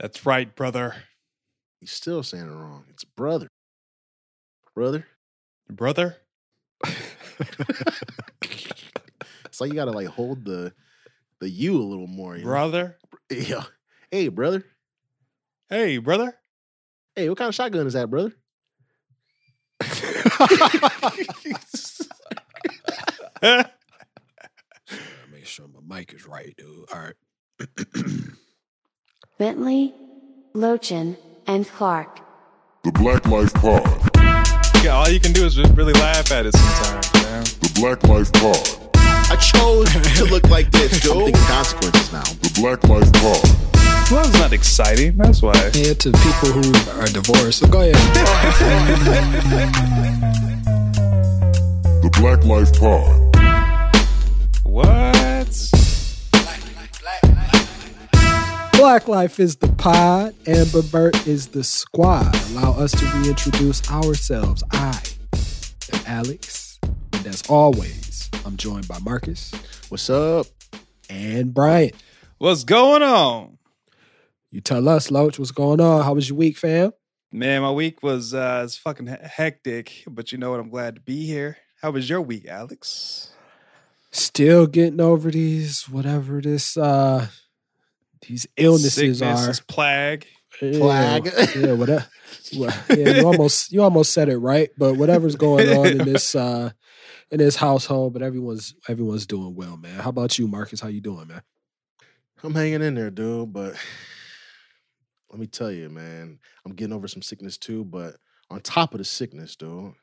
That's right, brother. He's still saying it wrong. It's brother. Brother. Brother? it's like you gotta like hold the the U a little more. You know? Brother? Yeah. Hey, brother. Hey, brother. Hey, what kind of shotgun is that, brother? Make sure my mic is right, dude. All right. Bentley, Lochin, and Clark. The BlacLife Pod. Yeah, all you can do is just really laugh at it sometimes, man. The BlacLife Pod. I chose to look like this, dude. I'm thinking consequences now. The BlacLife Pod. Well, that's not exciting. That's why. Yeah, to people who are divorced. So go ahead. The BlacLife Pod. What? Black Life is the pod, Amber Burt is the squad. Allow us to reintroduce ourselves. I am Alex, and as always, I'm joined by Markus What's up? and Brian. What's going on? You tell us, Loach, what's going on? How was your week, fam? Man, my week was uh it's fucking hectic, but you know what? I'm glad to be here. How was your week, Alex? Still getting over these whatever this uh these illnesses Sickness, are. this plague. Yeah, Plague. yeah, whatever. Well, yeah, you almost you almost said it right, but whatever's going on in this uh in this household, but everyone's everyone's doing well, man. How about you, Markus? How you doing, man? I'm hanging in there, dude. But let me tell you, man, I'm getting over some sickness too. But on top of the sickness, dude,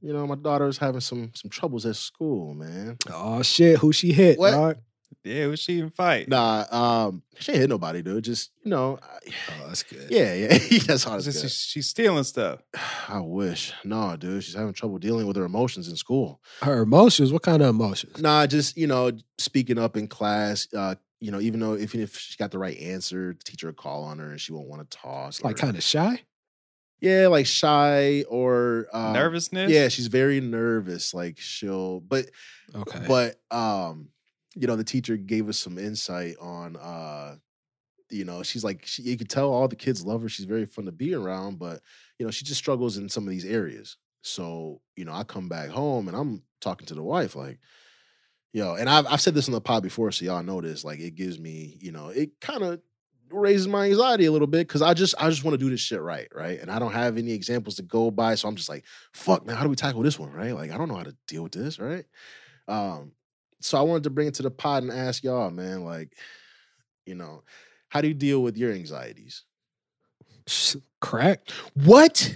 you know, my daughter's having some some troubles at school, man. Oh shit, who she hit? What? dog? Yeah, was she even fight? Nah, um, she ain't hit nobody, dude. Just you know, Oh, that's good. yeah, yeah, that's hard. Just- as she's, she's stealing stuff. I wish. No, dude, she's having trouble dealing with her emotions in school. Her emotions. What kind of emotions? Nah, just you know, speaking up in class. Uh, you know, even though even if she got the right answer, the teacher will call on her and she won't want to talk. It's like kind of shy. yeah, like shy or uh, Nervousness? Yeah, she's very nervous. Like she'll, but Okay. but um, you know, the teacher gave us some insight on uh, you know, she's like she, you could tell all the kids love her. She's very fun to be around, but you know, she just struggles in some of these areas. So you know, I come back home and I'm talking to the wife like. Yo, and I've I've said this on the pod before, so y'all know this. Like, it gives me, you know, it kind of raises my anxiety a little bit because I just I just want to do this shit right, right? And I don't have any examples to go by, so I'm just like, fuck, man, how do we tackle this one, right? Like, I don't know how to deal with this, right? Um, so I wanted to bring it to the pod and ask y'all, man, like, you know, how do you deal with your anxieties? Crack. What?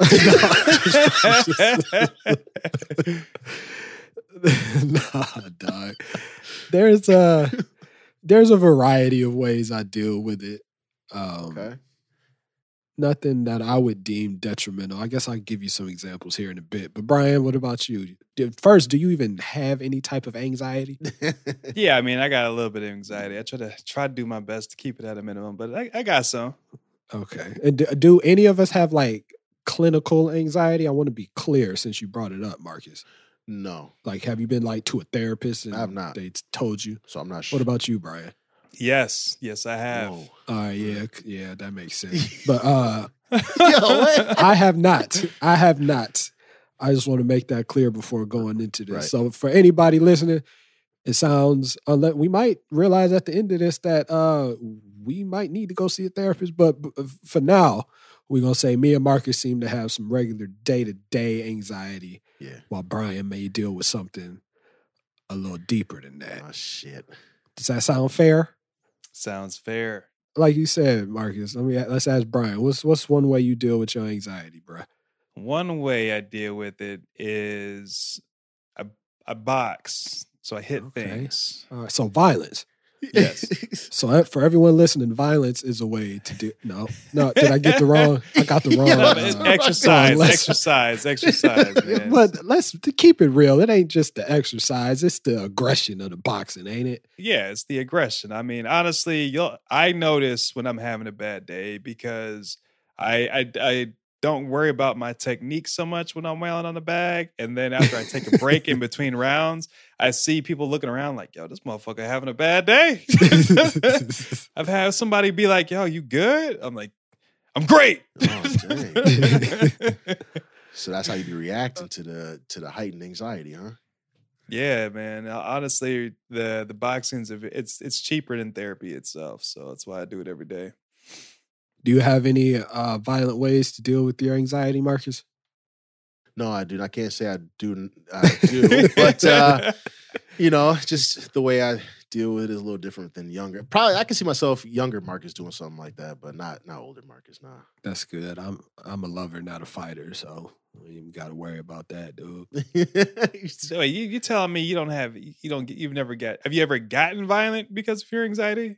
nah, dog. There's a there's a variety of ways I deal with it. Um, Okay. Nothing that I would deem detrimental. I guess I'll give you some examples here in a bit. But Bryan, what about you? First, do you even have any type of anxiety? yeah, I mean, I got a little bit of anxiety. I try to try to do my best to keep it at a minimum, but I, I got some. Okay. And do, do any of us have like clinical anxiety? I want to be clear since you brought it up, Markus. no, Like, have you been like to a therapist and I have not. they told you? so I'm not sure. What about you, Bryan? Yes, yes, I have. Whoa. All right, yeah, yeah, that makes sense. But uh Yo. I have not. I have not. I just want to make that clear before going into this. Right. So for anybody listening, it sounds unless we might realize at the end of this that uh we might need to go see a therapist. But b- uh, for now, we're gonna say me and Markus seem to have some regular day to day anxiety, yeah. while Bryan may deal with something a little deeper than that. Oh shit. Does that sound fair? Sounds fair. Like you said, Markus. Let me let's ask Bryan. What's what's one way you deal with your anxiety, bro? One way I deal with it is a I box, so I hit Okay. things. Right, so violence. Yes. So for everyone listening, violence is a way to do. No, no, did I get the wrong? I got the wrong. Yeah, uh, exercise, exercise, exercise, man. but let's to keep it real. It ain't just the exercise; it's the aggression of the boxing, ain't it? yeah, it's the aggression. I mean, honestly, you'll I notice when I'm having a bad day because I I I don't worry about my technique so much when I'm wailing on the bag. And then after I take a break in between rounds, I see people looking around like, yo, this motherfucker having a bad day. I've had somebody be like, yo, you good? I'm like, I'm great. Oh. So that's how you be reacting to the to the heightened anxiety, huh? yeah, man. Honestly, the the boxing's it's it's cheaper than therapy itself. So that's why I do it every day. Do you have any uh, violent ways to deal with your anxiety, Markus? No, I do. I can't say I do. I do, but uh, you know, just the way I deal with it is a little different than younger. Probably, I can see myself younger Markus doing something like that, but not not older Markus. Nah. That's good. I'm I'm a lover, not a fighter, so you even got to worry about that, dude. So wait, you you telling me you don't have you don't get you've never got have you ever gotten violent because of your anxiety?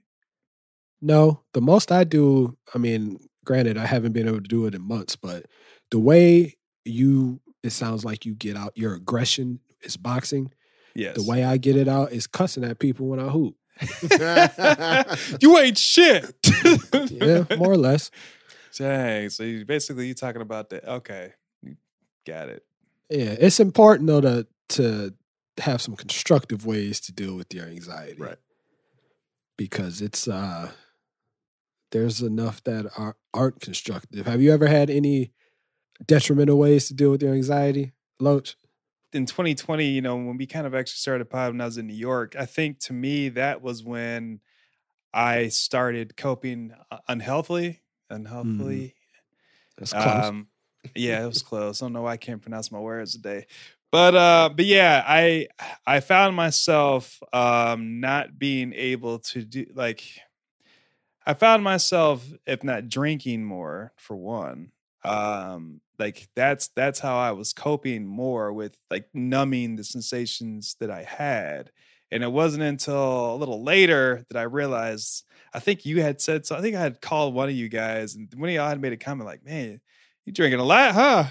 No, the most I do, I mean, granted, I haven't been able to do it in months, but the way you, it sounds like you get out your aggression is boxing. Yes. The way I get it out is cussing at people when I hoop. you ain't shit. Yeah, more or less. Dang. So you basically you talking about that. Okay. You Got it. Yeah, it's important though to to have some constructive ways to deal with your anxiety. Right. Because it's uh there's enough that are, aren't constructive. Have you ever had any detrimental ways to deal with your anxiety, Loach? in 2020, you know, when we kind of actually started pod when I was in New York, I think to me that was when I started coping uh, unhealthily. Unhealthily. That's close. Um, yeah, it was close. I don't know why I can't pronounce my words today. But uh, but yeah, I I found myself um not being able to do like I found myself, if not drinking more, for one. Um, like that's that's how I was coping more with like numbing the sensations that I had. And it wasn't until a little later that I realized I think you had said so. I think I had called one of you guys, and one of y'all had made a comment like, "Man, you drinking a lot, huh?"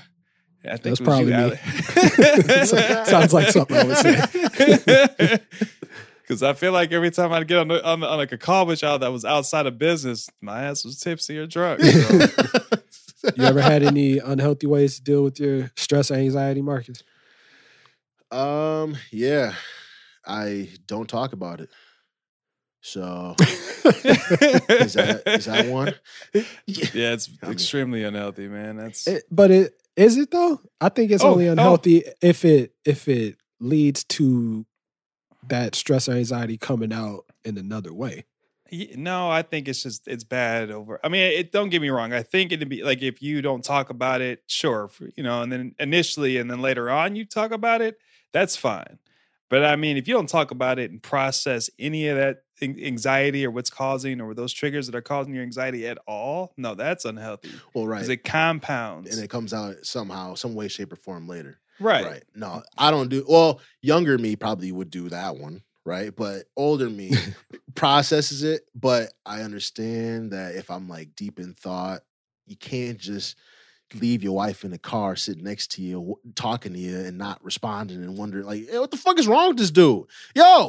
I think That's it was you, probably me. Sounds like something I would say. Because I feel like every time I'd get on, the, on, on like a call with y'all that was outside of business, my ass was tipsy or drunk. So. You ever had any unhealthy ways to deal with your stress or anxiety, Markus? um, yeah, I don't talk about it. So is that is that one? yeah, it's I mean- extremely unhealthy, man. That's It- but it is it though? I think it's Oh, only oh. unhealthy if it if it leads to that stress or anxiety coming out in another way. No, I think it's just it's bad over. I mean, it don't get me wrong. I think it'd be like if you don't talk about it, sure, you know, and then initially and then later on you talk about it, that's fine. But I mean, if you don't talk about it and process any of that anxiety or what's causing or those triggers that are causing your anxiety at all, no, that's unhealthy Well, right. because it compounds. and it comes out somehow, some way, shape, or form later. Right. Right. No, I don't do. Well, younger me probably would do that one, right? But older me processes it. But I understand that if I'm like deep in thought, you can't just leave your wife in the car sitting next to you talking to you and not responding and wondering like hey, what the fuck is wrong with this dude yo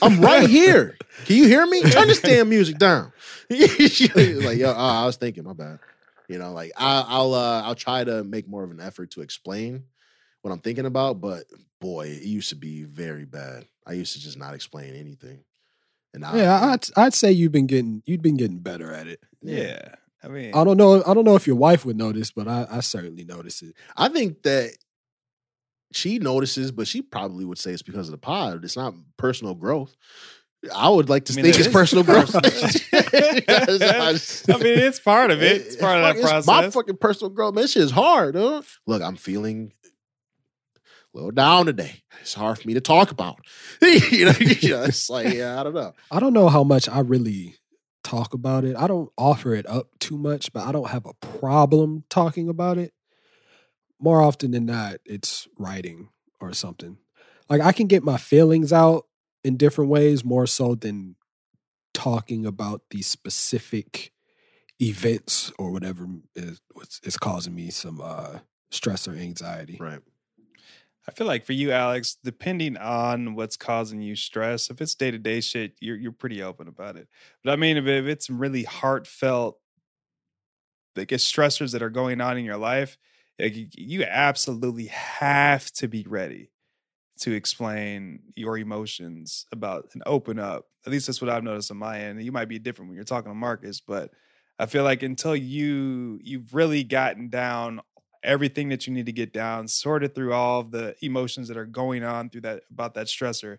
i'm right here can you hear me turn this damn music down like yo oh, i was thinking my bad you know like I, i'll uh, i'll try to make more of an effort to explain what i'm thinking about but boy it used to be very bad i used to just not explain anything and I, Yeah, I'd I'd say you've been getting you've been getting better at it. Yeah. I mean, I don't know I don't know if your wife would notice, but I, I certainly notice it. I think that she notices, but she probably would say it's because of the pod. It's not personal growth. I would like to I mean, think it's personal growth. I mean, it's part of it. It's part of that fuck- it's My fucking personal growth, man. This shit is hard, huh? Look, I'm feeling a little down today. It's hard for me to talk about. you know, you know, it's like, yeah, I don't know. I don't know how much I really talk about it. I don't offer it up too much, but I don't have a problem talking about it. More often than not, it's writing or something. Like I can get my feelings out in different ways more so than talking about the specific events or whatever is what's is causing me some uh stress or anxiety. Right. I feel like for you, Alex, depending on what's causing you stress, if it's day to day shit, you're you're pretty open about it. But I mean, if, if it's really heartfelt biggest stressors that are going on in your life, like, you- you absolutely have to be ready to explain your emotions about and open up. At least that's what I've noticed on my end. You might be different when you're talking to Markus, but I feel like until you you've really gotten down everything that you need to get down, sort sorted through all of the emotions that are going on through that about that stressor,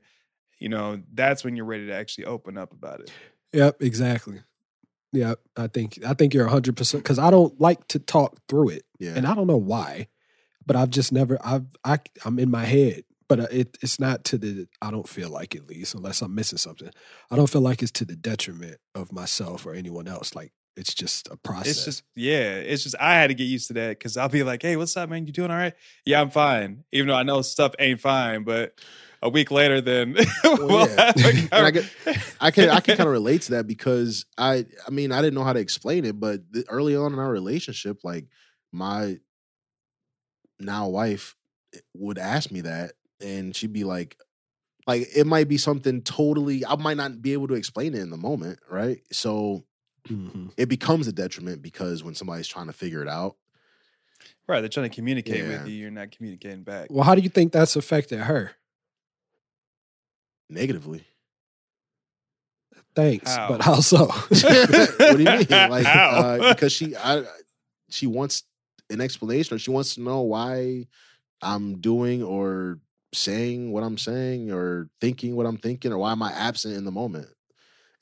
you know, that's when you're ready to actually open up about it. Yep, exactly. Yep, I think I think you're 100 percent because I don't like to talk through it, Yeah. and I don't know why, but I've just never I've I I'm in my head, but uh, it it's not to the I don't feel like at least unless I'm missing something. I don't feel like it's to the detriment of myself or anyone else. Like it's just a process. It's just yeah, it's just I had to get used to that because I'll be like, "Hey, what's up, man? You doing all right? Yeah, I'm fine." Even though I know stuff ain't fine, but a week later, then we'll yeah. have I get- I can I can kind of relate to that because I I mean I didn't know how to explain it, but th- early on in our relationship, like my now wife eh, would ask me that, and she'd be like, like it might be something totally I might not be able to explain it in the moment, right? So Mhm. it becomes a detriment because when somebody's trying to figure it out, right. They're trying to communicate Yeah. with you. You're not communicating back. Well, how do you think that's affected her? negatively. Thanks, How? but how so? what do you mean? Like How? uh, because she I she wants an explanation or she wants to know why I'm doing or saying what I'm saying or thinking what I'm thinking or why am I absent in the moment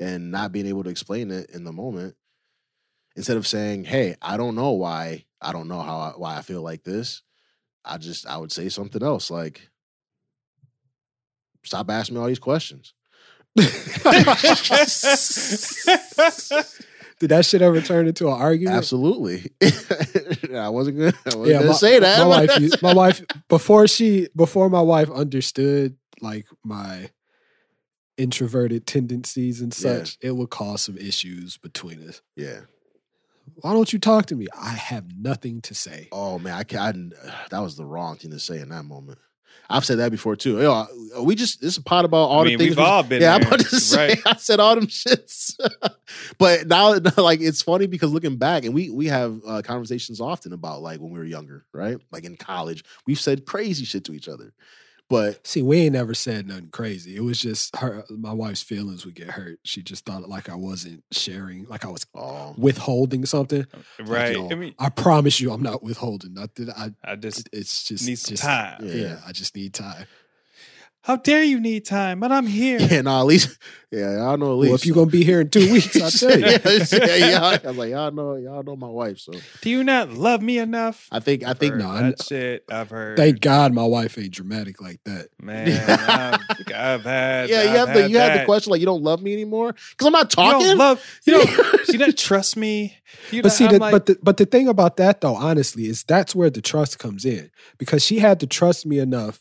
and not being able to explain it in the moment instead of saying, "Hey, I don't know why I don't know how I, why I feel like this." I just I would say something else like stop asking me all these questions. Did that shit ever turn into an argument? Absolutely. I wasn't gonna, I wasn't Yeah, gonna my, say that. My wife, my wife, before she, before my wife understood like my introverted tendencies and Yeah. such, it would cause some issues between us. yeah. Why don't you talk to me? I have nothing to say. Oh man, I can't. that was the wrong thing to say in that moment. I've said that before too. Yo, are we just this is a pot about all I mean, the things. we've we- all been yeah, I'm about to say. right? I said all them shits, but now, like, it's funny because looking back, and we we have uh, conversations often about like when we were younger, right? Like in college, we've said crazy shit to each other, but See, we ain't never said nothing crazy. It was just her, my wife's feelings would get hurt. She just thought like I wasn't sharing, like I was oh, withholding something. Um, right. yo, I mean, I promise you, I'm not withholding nothing. I, I just it's just need some just- time. Yeah. Yeah. I just need time. How dare you need time? But I'm here. yeah, no, at least, yeah, I know at least. Well, if you're gonna be here in two weeks, I tell you. yeah, yeah, yeah, I was like, y'all know, y'all know my wife, so Do you not love me enough? I think, I think, Heard no, I that kn- shit I've heard. Thank God my wife ain't dramatic like that. man. I've, I've had. yeah, you I've have the, had you have the question like, you don't love me anymore because I'm not You don't talking. love. You don't. you don't trust me. You But don't- see, the, like, but the, but the thing about that though, honestly, is that's where the trust comes in because she had to trust me enough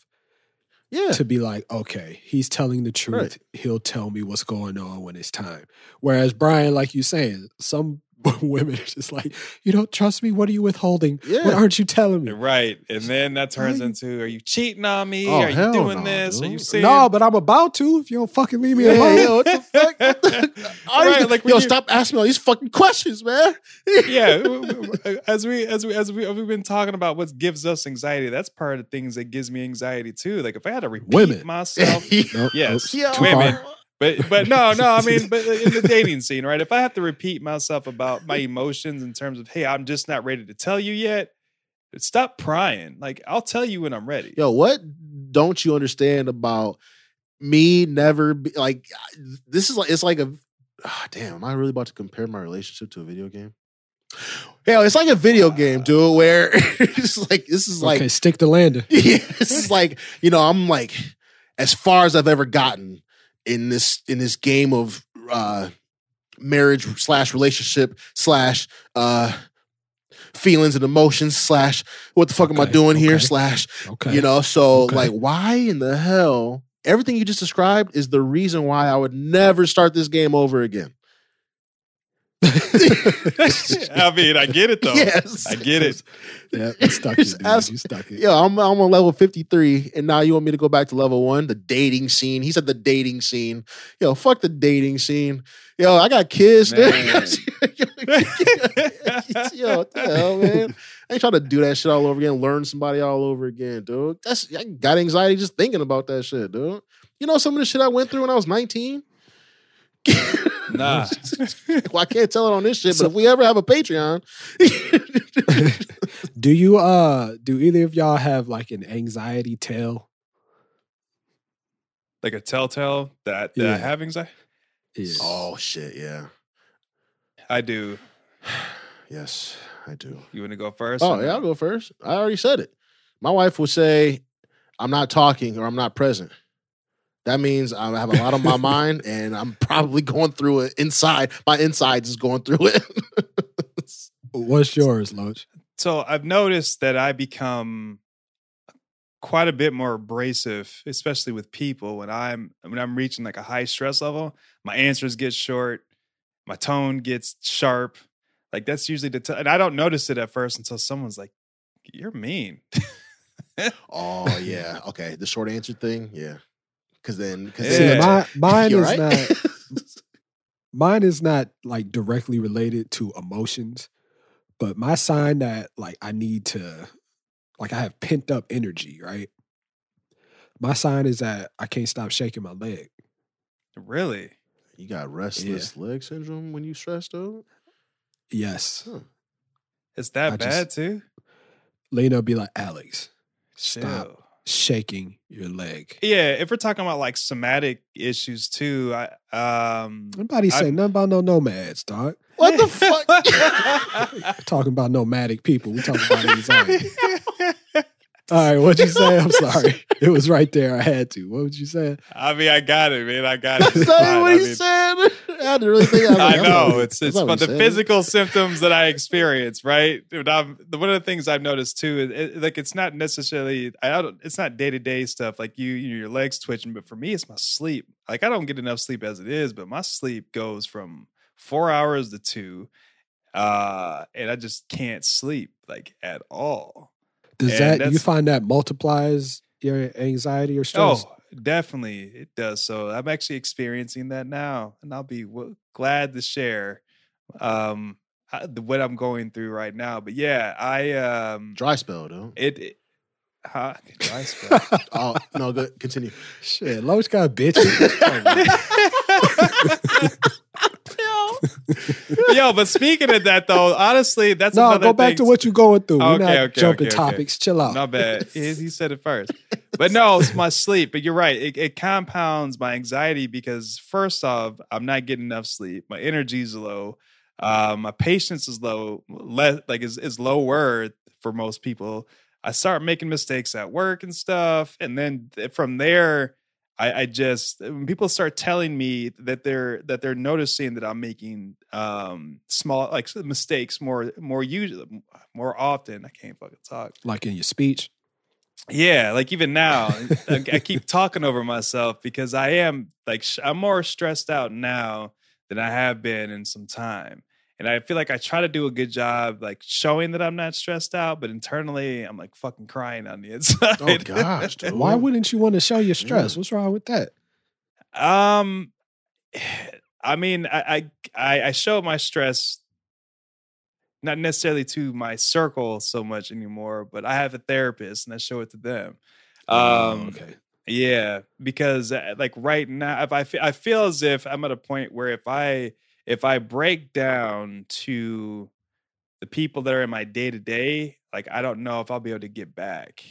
yeah, to be like, okay, he's telling the truth. Right. He'll tell me what's going on when it's time. Whereas Bryan, like you saying, some women are just like, you don't trust me. What are you withholding? Yeah. What aren't you telling me? right, and then that turns Why into: Are you cheating on me? Oh, Are you doing no, this? Are dude. you saying No, but I'm about to if you don't fucking leave me alone. yeah, what the fuck? What the- Right, don't- like yo, you- stop asking me all these fucking questions, man. yeah, as we as we as we we've been talking about what gives us anxiety, that's part of the things that gives me anxiety too. Like if I had to repeat Women. myself, Nope, Yes, nope, Yeah. too women. Far. but but no, no, I mean, but in the dating scene, right? If I have to repeat myself about my emotions in terms of, hey, I'm just not ready to tell you yet. Stop prying. Like I'll tell you when I'm ready. Yo, what don't you understand about me never be, like this is like it's like a ah, damn, am I really about to compare my relationship to a video game? Yeah, it's like a video game, dude, where it's like this is like okay, stick to landing. yeah, this is like you know I'm like as far as I've ever gotten in this in this game of uh marriage slash relationship slash uh feelings and emotions slash what the fuck am I Okay, doing here slash Okay. you know so Okay. like why in the hell everything you just described is the reason why I would never start this game over again. I mean, I get it though. Yes. I get it. yeah, you stuck it, Just dude. ask- you stuck it. Yo, I'm I'm on level 53, and now you want me to go back to level one, the dating scene. He said the dating scene. Yo, fuck the dating scene. Yo, I got kids. Man. Yo, what the hell, man? I ain't trying to do that shit all over again, learn somebody all over again, dude. That's I got anxiety just thinking about that shit, dude. You know some of the shit I went through when I was 19? Nah. well, I can't tell it on this shit, but if we ever have a Patreon, do you uh do either of y'all have like an anxiety tale? like a telltale that, that Yeah. I have anxiety. Yeah. oh shit, yeah. I do. Yes, I do. You want to go first? Oh, yeah, no? I'll go first. I already said it. My wife will say, I'm not talking or I'm not present. That means I have a lot on my mind and I'm probably going through it inside. My insides is going through it. What's yours, Loach? So I've noticed that I become quite a bit more abrasive, especially with people when I'm when I'm reaching like a high stress level. My answers get short, my tone gets sharp. Like that's usually the t- and I don't notice it at first until someone's like, "You're mean." oh, yeah. Okay. The short answer thing. Yeah. Cause then, cause Yeah. My, mine is alright? not mine is not like directly related to emotions, but my sign that like I need to like I have pent up energy, right? My sign is that I can't stop shaking my leg. really? you got restless leg syndrome when you stressed out? Yes. Huh. Is that I bad just- too? Lena will be like, Alex, stop Chill. Shaking your leg. Yeah, if we're talking about like somatic issues too, I um Nobody I- say nothing about no nomads, dog. What the fuck? Talking about nomadic people. We talking about anxiety. All right, what'd you say? I'm sorry. It was right there. I had to. What would you say? I mean, I got it, man. I got it. That's It's not fine. what I he mean, said. I had to really think. I like, that's know not- it's it's but the said. physical symptoms that I experience, right? When I'm, one of the things I've noticed too, is it, like it's not necessarily I don't, it's not day to day stuff like you, you your legs twitching, but for me, it's my sleep. Like I don't get enough sleep as it is, but my sleep goes from four hours to two, uh, and I just can't sleep like at all. Does And that you find that multiplies your anxiety or stress? Oh, definitely it does. So I'm actually experiencing that now, and I'll be w- glad to share um I- the- what I'm going through right now. But yeah, I um Dry spell, though. it, it huh? Dry spell. Oh no, good. Continue. Shit, Loach got bitches. Yo, but speaking of that though, honestly, that's no, another go back to what you're going through. We're Okay, not okay, jumping okay, okay. topics. Chill out. Not bad. He, he said it first. But no, it's my sleep. But you're right. It, it compounds my anxiety because first off, I'm not getting enough sleep. My energy's low. Um, my patience is low. Less like is is lower for most people. I start making mistakes at work and stuff, and then from there, I, I just when people start telling me that they're that they're noticing that I'm making um small like mistakes more more usually more often. I can't fucking talk. Like in your speech. Yeah, like even now, I, I keep talking over myself because I am like I'm more stressed out now than I have been in some time, and I feel like I try to do a good job like showing that I'm not stressed out, but internally I'm like fucking crying on the inside. Oh gosh, dude. Why wouldn't you want to show your stress? What's wrong with that? Um, I mean, I I I- show my stress not necessarily to my circle so much anymore, but I have a therapist and I show it to them. Um, Oh, okay. Yeah, because uh, like right now, if I fe- I feel as if I'm at a point where if I if I break down to the people that are in my day to day, like I don't know if I'll be able to get back,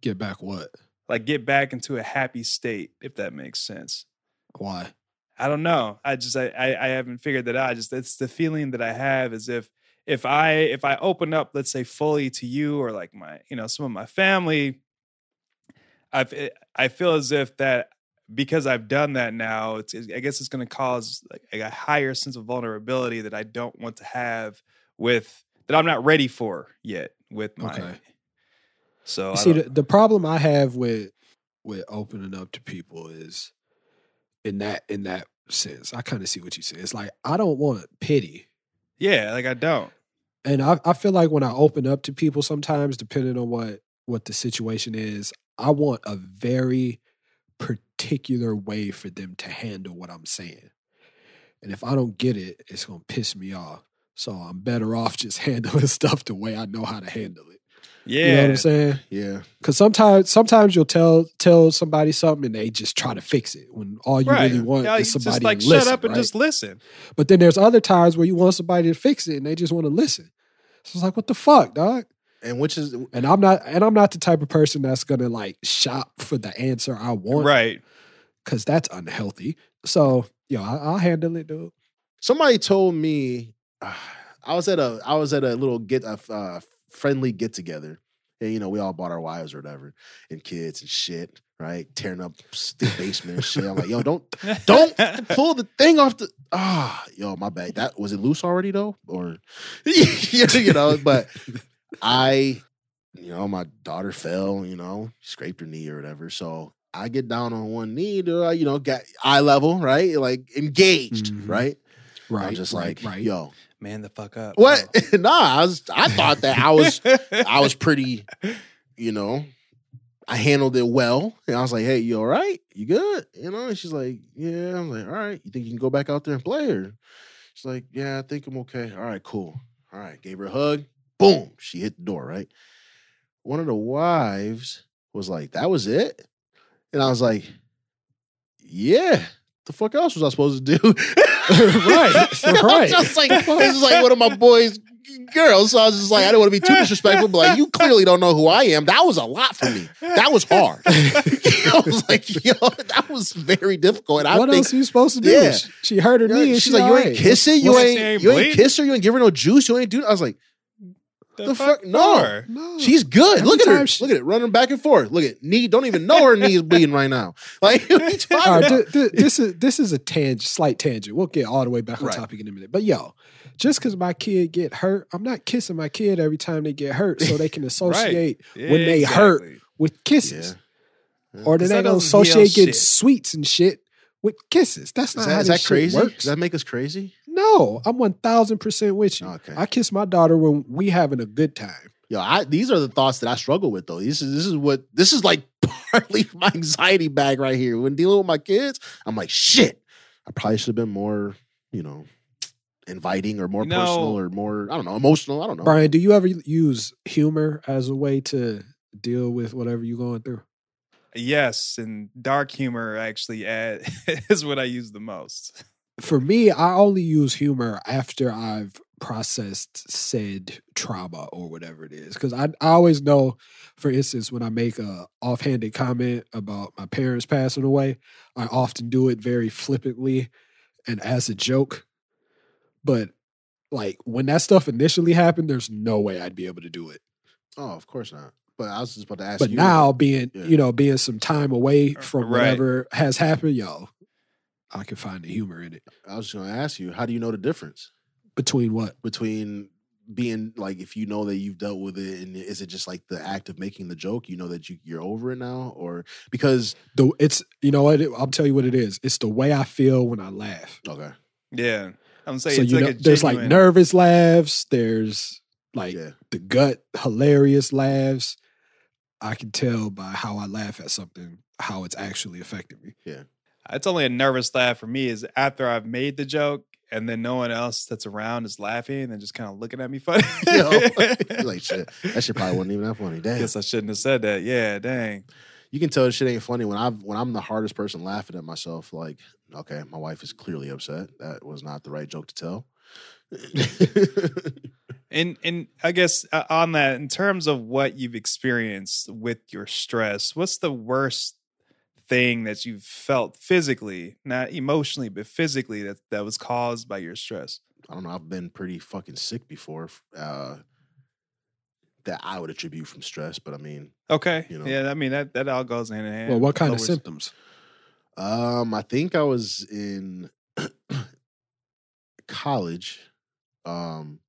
Get back what? like get back into a happy state, if that makes sense. Why? I don't know. I just I I, I haven't figured that out. I just it's the feeling that I have as if if I if I open up, let's say fully to you or like my you know some of my family, I I feel as if that because I've done that now, it's I guess it's going to cause like a higher sense of vulnerability that I don't want to have with that I'm not ready for yet with my. Okay. So see, the, the problem I have with with opening up to people is in that in that sense. I kind of see what you say. It's like I don't want pity. yeah, like I don't. and I, I feel like when I open up to people sometimes, depending on what what the situation is, I want a very particular way for them to handle what I'm saying. And if I don't get it, it's gonna piss me off. So I'm better off just handling stuff the way I know how to handle it. Yeah. You know what I'm saying? Yeah. Because sometimes sometimes you'll tell tell somebody something and they just try to fix it when all you right. really want Yeah, is you somebody just like to listen, shut up and right? just listen. But then there's other times where you want somebody to fix it and they just want to listen. So it's like, what the fuck, dog? And which is And I'm not and I'm not the type of person that's gonna like shop for the answer I want. Right. Cause that's unhealthy. So yo, I, I'll handle it, dude. somebody told me I was at a I was at a little get a uh, friendly get together, and you know we all bought our wives or whatever, and kids and shit, right? Tearing up the basement and shit. I'm like, yo, don't don't pull the thing off the ah, yo, my bad. That was it loose already though, or you know, but I, you know, my daughter fell, you know, scraped her knee or whatever, so. I get down on one knee to, uh, you know, get eye level, right? Like engaged, Mhm. right? Right. I'm just right, like, right. yo, Man the fuck up. what? nah, I was. I thought that I was. I was pretty. You know, I handled it well, and I was like, "Hey, you all right? You good?" You know, and she's like, "Yeah." I'm like, "All right. You think you can go back out there and play?" Or she's like, "Yeah, I think I'm okay." All right, cool. All right, gave her a hug. Boom, she hit the door. Right. One of the wives was like, "That was it," and I was like, "Yeah." The fuck else was I supposed to do? Right, right. just like this is like one of my boys' girls. So I was just like, I don't want to be too disrespectful, but like, you clearly don't know who I am. That was a lot for me. That was hard. I was like, yo, that was very difficult. And I what think else are you supposed to do? Yeah. She, she hurt her yeah, knee. and she's she like, you ain't right. kissing, you What's- ain't, She you ain't bleeding? kiss her, you ain't give her no juice, you ain't do. I was like, the fuck? No. No. she's good. Every Look at her. she- Look at it, running back and forth. Look at knee. Don't even know her knee is bleeding right now. Like, what are you talking All right, about? th- th- this is this is a tangent, slight tangent. We'll get all the way back on Right. topic in a minute. But yo, just because my kid get hurt, I'm not kissing my kid every time they get hurt, so they can associate when they hurt with kisses, Yeah. or then they that gonna doesn't associate getting shit. sweets and shit with kisses. That's Is not that, how is this that shit crazy? works. Does that make us crazy? No, I'm one thousand percent with you. Okay. I kiss my daughter when we having a good time. Yo, I these are the thoughts that I struggle with though. This is this is what this is like partly my anxiety bag right here. When dealing with my kids, I'm like, shit. I probably should have been more, you know, inviting or more You know- personal or more, I don't know, emotional. I don't know. Bryan, do you ever use humor as a way to deal with whatever you're going through? Yes, and dark humor actually add, is what I use the most. For me, I only use humor after I've processed said trauma or whatever it is. Because I, I always know, for instance, when I make a offhanded comment about my parents passing away, I often do it very flippantly and as a joke. But like when that stuff initially happened, there's no way I'd be able to do it. Oh, of course not. But I was just about to ask But you. now being, Yeah. you know, being some time away from right. whatever has happened, yo, I can find the humor in it. I was just gonna ask you, how do you know the difference Between what? between being like if you know that you've dealt with it and is it just like the act of making the joke, you know that you, you're over it now? Or because the it's you know what I'll tell you what it is. It's the way I feel when I laugh. okay. Yeah, I'm saying so it's you like know, a there's like nervous laughs. There's like Yeah. the gut hilarious laughs. I can tell by how I laugh at something how it's actually affecting me. It's only a nervous laugh for me is after I've made the joke and then no one else that's around is laughing and just kind of looking at me funny. Yo, like shit. That shit probably wasn't even that funny. Damn. Guess I shouldn't have said that. Yeah, dang. you can tell this shit ain't funny when I when I'm the hardest person laughing at myself. Like, okay, my wife is clearly upset. That was not the right joke to tell. And and I guess uh, on that, in terms of what you've experienced with your stress, what's the worst thing that you've felt physically, not emotionally, but physically that that was caused by your stress? I don't know. I've been pretty fucking sick before. Uh, that I would attribute from stress, but I mean, Okay, You know. yeah, I mean that that all goes hand in hand. well, what kind of symptoms? um, I think I was in college, um,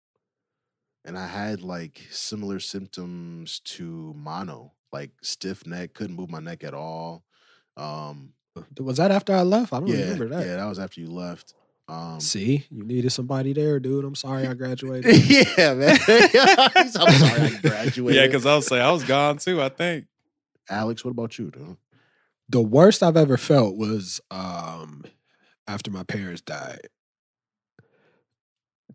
and I had like similar symptoms to mono, like stiff neck, couldn't move my neck at all. Um, Was that after I left? I don't yeah, remember that. yeah, that was after you left. Um, See, you needed somebody there, dude. I'm sorry I graduated. yeah, man. I'm sorry I graduated. Yeah, because I was say I was gone too. I think. Alex, what about you, dude? the worst I've ever felt was um after my parents died.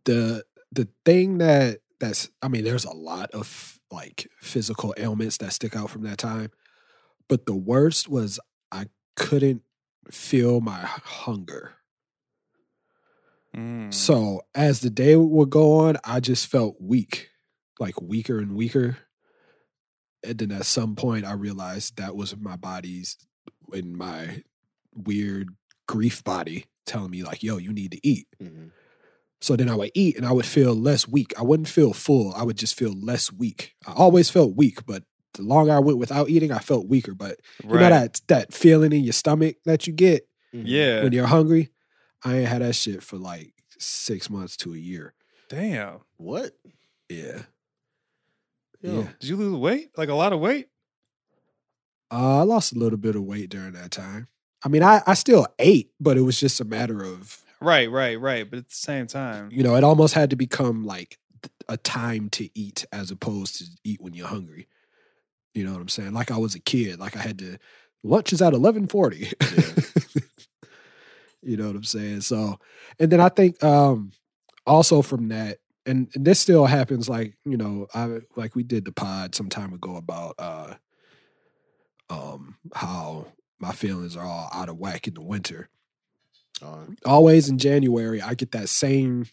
The the thing that that's I mean, there's a lot of like physical ailments that stick out from that time. But the worst was I couldn't feel my hunger. Mm. So as the day would go on, I just felt weak, like weaker and weaker. And then at some point, I realized that was my body's in my weird grief body telling me, like, yo, you need to eat. Mhm. So then I would eat and I would feel less weak. I wouldn't feel full. I would just feel less weak. I always felt weak, but the longer I went without eating, I felt weaker. But you know that that feeling in your stomach that you get Mhm. Yeah. when you're hungry? I ain't had that shit for like six months to a year. Damn. What? Yeah. Yo, Yeah. Did you lose weight? Like a lot of weight? Uh, I lost a little bit of weight during that time. I mean, I, I still ate, but it was just a matter of, Right, right, right. But at the same time, you know, it almost had to become like a time to eat as opposed to eat when you're hungry. You know what I'm saying? Like I was a kid, like I had to lunch is at 11:40. you know what I'm saying? So, and then I think um also from that and, and this still happens like, you know, I like we did the pod some time ago about uh um how my feelings are all out of whack in the winter uh, always in January, I get that same,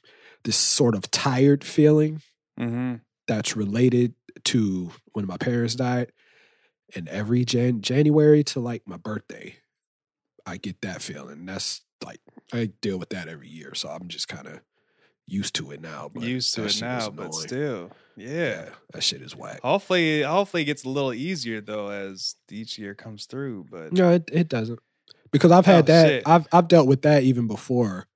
this sort of tired feeling hmm that's related to when my parents died. And every Jan- January to like my birthday, I get that feeling. That's like, I deal with that every year. So I'm just kind of used to it now. But used to it now, but still, yeah. that shit is whack. Hopefully, hopefully it gets a little easier though as each year comes through. But No, it, it doesn't. Because I've had Oh, that, shit. I've I've dealt with that even before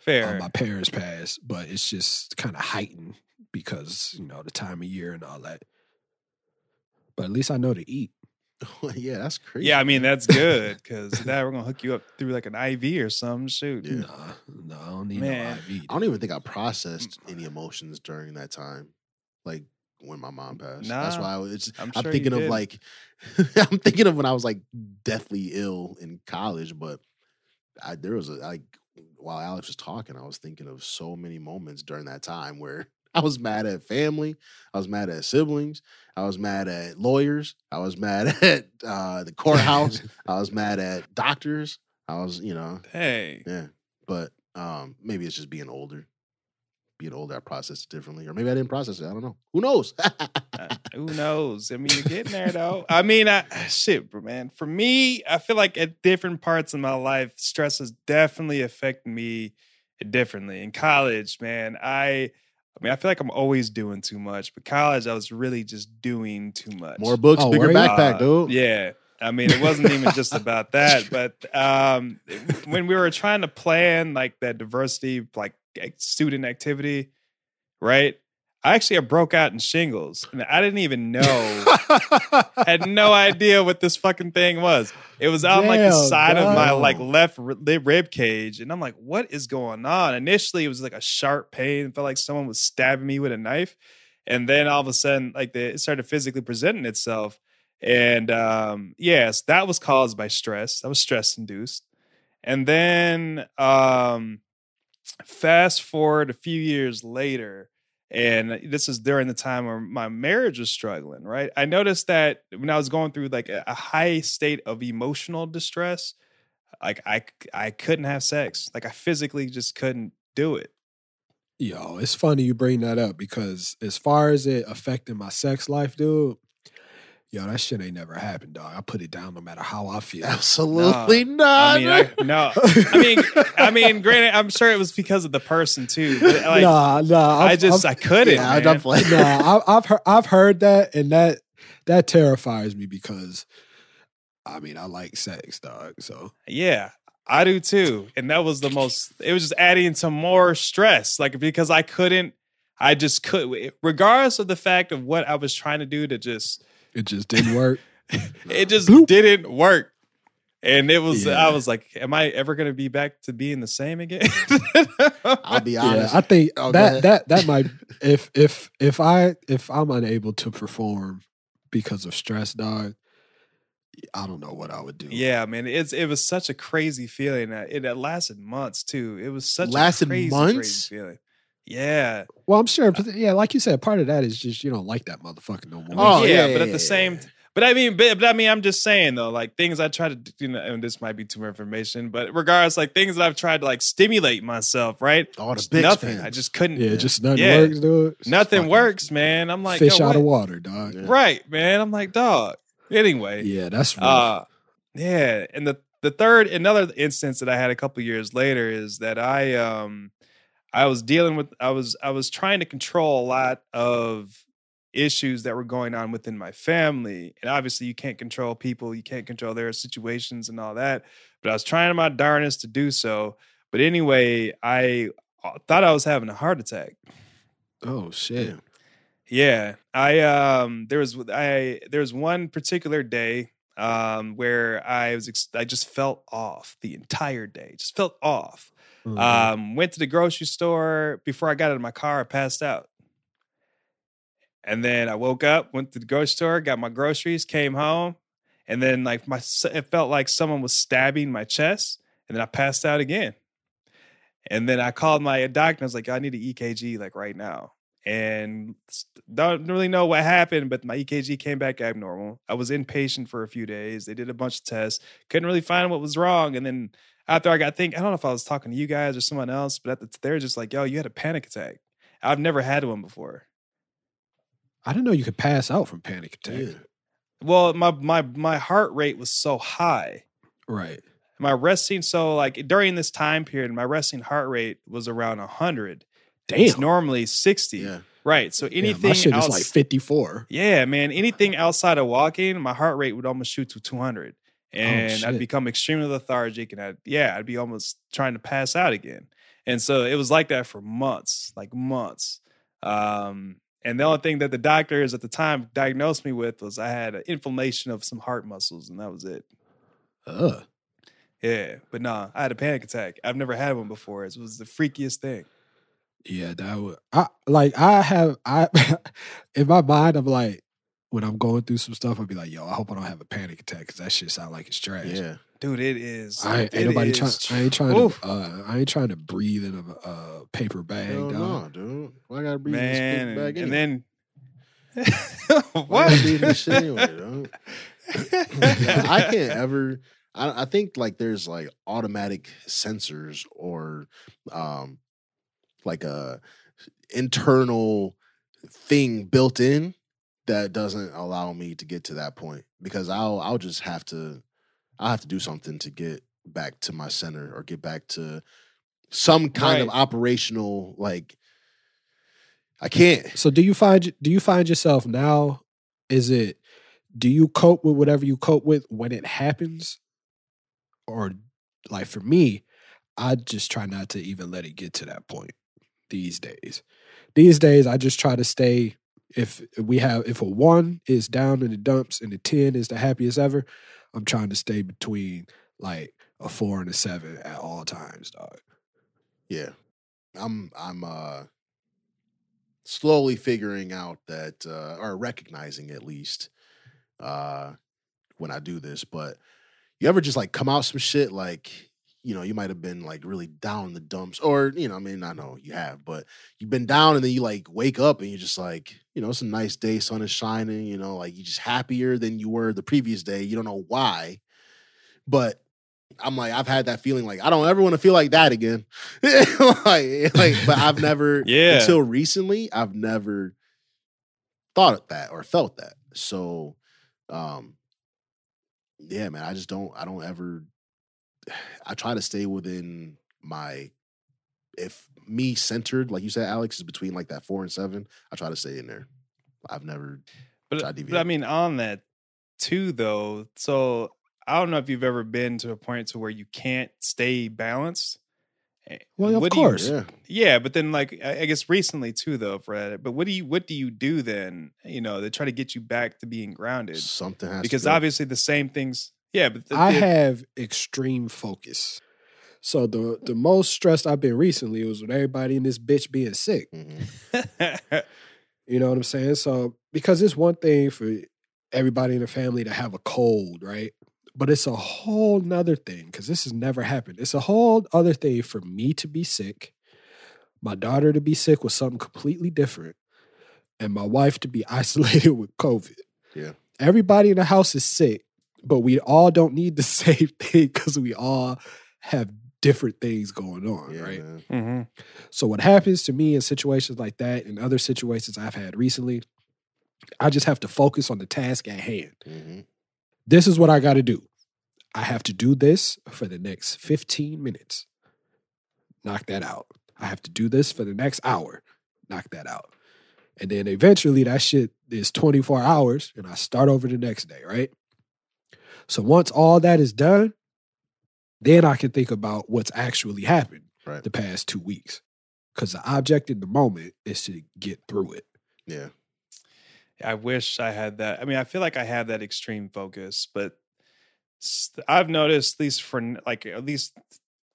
fair. uh, my parents passed, but it's just kind of heightened because you know the time of year and all that. But at least I know to eat. yeah, that's crazy. yeah, I mean that's good because now we're gonna hook you up through like an IV or something. Shoot, Yeah. Nah, no, I don't need Man. no IV. I don't even think I processed mm. any emotions during that time, like when my mom passed. That's why I was. It's, I'm I'm, sure you thinking of like, I'm thinking of when I was like deathly ill in college, but I, there was a like while Alex was talking, I was thinking of so many moments during that time where I was mad at family, I was mad at siblings, I was mad at lawyers, I was mad at uh, the courthouse, I was mad at doctors, I was, you know, hey, yeah, but um, maybe it's just being older. Being older, I process it differently, or maybe I didn't process it. I don't know. Who knows? uh, who knows? I mean, you're getting there though. I mean, I shit, bro, man. For me, I feel like at different parts of my life, stress has definitely affected me differently. In college, man, I. I mean, I feel like I'm always doing too much, but college, I was really just doing too much. More books, Oh, bigger were you? backpack, Uh, dude. Yeah. I mean, it wasn't even just about that, but um, when we were trying to plan like that diversity, like student activity, right? I actually broke out in shingles, and I didn't even know, had no idea what this fucking thing was. It was on like the Damn, side of my like left ri- rib cage, and I'm like, "What is going on?" Initially, it was like a sharp pain. It felt like someone was stabbing me with a knife, and then all of a sudden, like the, it started physically presenting itself. And um, yes, that was caused by stress. That was stress induced. And then um, fast forward a few years later, and uh, this is during the time where my marriage was struggling, right? I noticed that when I was going through like a, a high state of emotional distress, like I I couldn't have sex. Like I physically just couldn't do it. Yo, it's funny you bring that up because as far as it affecting my sex life, dude, yo, that shit ain't never happened, dog. I put it down no matter how I feel. Absolutely not. I mean, I, no, I mean, I mean, granted, I'm sure it was because of the person too. But like, nah, nah. I I've- just I've- I couldn't. yeah, I man. don't play. nah, I, I've heard I've heard that, and that that terrifies me because I mean I like sex, dog. So Yeah, I do too. And that was the most, it was just adding some more stress. Like, because I couldn't, I just could, regardless of the fact of what I was trying to do to just, it just didn't work. it just Bloop. didn't work. And it was, Yeah. I was like, am I ever going to be back to being the same again? I'll be yeah, honest. I think Oh, that that that might if if if I if I'm unable to perform because of stress, dog. I don't know what I would do. yeah, man. It's, it was such a crazy feeling. Uh, It, it lasted months too. It was such Lasted a crazy, months? crazy feeling. Yeah. Well, I'm sure. but Yeah, like you said, part of that is just you don't like that motherfucker no more. Oh, yeah, yeah, but at the same, but I mean, but, but I mean, I'm just saying though, like things I try to, you know, and this might be too much information, but regardless, like things that I've tried to like stimulate myself, right? All the big nothing. I just couldn't. yeah, just nothing Yeah. works, dude. nothing works, man. I'm like, Fish out what? of water, dog. Yeah. right, man. I'm like, dog. Anyway, Yeah, that's rough. uh, yeah, and the the third another instance that I had a couple years later is that I um I was dealing with I was I was trying to control a lot of issues that were going on within my family. And obviously you can't control people, you can't control their situations and all that. But I was trying my darnest to do so. But anyway, I uh, thought I was having a heart attack. oh shit. Yeah, I um there was I there was one particular day um where I was ex- I just felt off the entire day. Just felt off. Mhm. Um went to the grocery store before I got out of my car, I passed out. And then I woke up, went to the grocery store, got my groceries, came home, and then like my it felt like someone was stabbing my chest, and then I passed out again. And then I called my doctor. and I was like, I need an EKG like right now. And don't really know what happened, but my EKG came back abnormal. I was inpatient for a few days. They did a bunch of tests, couldn't really find what was wrong. And then after I got think, I don't know if I was talking to you guys or someone else, but at the, they were just like, "Yo, you had a panic attack." I've never had one before. I didn't know you could pass out from panic attack. Yeah. Well, my my my heart rate was so high. Right. My resting so like during this time period, my resting heart rate was around hundred. It's Damn. normally sixty. Yeah. Right. So Yeah, anything my shit else, is like 54. yeah, man, anything outside of walking, my heart rate would almost shoot to two hundred, and I'd become extremely lethargic, and I'd yeah, I'd be almost trying to pass out again. And so it was like that for months, like months. Um, and the only thing that the doctors at the time diagnosed me with was I had an inflammation of some heart muscles, and that was it. Ugh. Yeah, but nah, I had a panic attack. I've never had one before. It was the freakiest thing. Yeah, that would I like I have I in my mind I'm like when I'm going through some stuff, I'll be like, yo, I hope I don't have a panic attack because that shit sound like it's trash. Yeah. Dude, it is. I ain't, it ain't nobody trying. I ain't trying Oof. to. Uh, I ain't trying to breathe in a, a paper bag. Hell dog. no, dude. Why I gotta breathe man, in this and, big bag and then what? gotta breathe this shit anyway, dog? Yeah, I can't ever. I, I think like there's like automatic sensors or um like a internal thing built in that doesn't allow me to get to that point because I'll I'll just have to I'll have to do something to get back to my center or get back to some kind of operational like I can't. So do you find do you find yourself now? Is it do you cope with whatever you cope with when it happens, or like for me, I just try not to even let it get to that point these days. These days, I just try to stay. If we have if a one is down in the dumps and the ten is the happiest ever, I'm trying to stay between like a four and a seven at all times, dog. Yeah. I'm I'm uh slowly figuring out that uh or recognizing at least uh when I do this, but you ever just like come out some shit like you know, you might have been like really down in the dumps, or you know, I mean, I know you have, but you've been down and then you like wake up and you're just like, you know, it's a nice day, sun is shining, you know, like you're just happier than you were the previous day. You don't know why, but I'm like, I've had that feeling like I don't ever want to feel like that again. like, like, but I've never, Yeah. until recently, I've never thought of that or felt that. So, um, yeah, man, I just don't, I don't ever, I try to stay within my, if me centered, like you said, Alex, is between like that four and seven, I try to stay in there. I've never, But, to but I mean, on that too, though. So I don't know if you've ever been to a point to where you can't stay balanced. Eh, Well, of what you- course. yeah. yeah, but then like I guess recently too, though, Fred. But what do you what do you do then? You know, to try to get you back to being grounded Something has because obviously the same things. Yeah, but the, I the- have extreme focus. So the the most stressed I've been recently was with everybody in this bitch being sick. Mhm. You know what I'm saying? So because it's one thing for everybody in the family to have a cold, right? But it's a whole nother thing because this has never happened. It's a whole other thing for me to be sick, my daughter to be sick with something completely different, and my wife to be isolated with COVID. Yeah. Everybody in the house is sick, but we all don't need the same thing because we all have different things going on, Yeah, right? Mm-hmm. So what happens to me in situations like that and other situations I've had recently, I just have to focus on the task at hand. Mhm. This is what I got to do. I have to do this for the next 15 minutes. Knock that out. I have to do this for the next hour. Knock that out. And then eventually that shit is 24 hours and I start over the next day, right? So once all that is done, then I can think about what's actually happened Right. the past two weeks. Because the object in the moment is to get through it. Yeah. I wish I had that. I mean, I feel like I have that extreme focus, but I've noticed, at least for like at least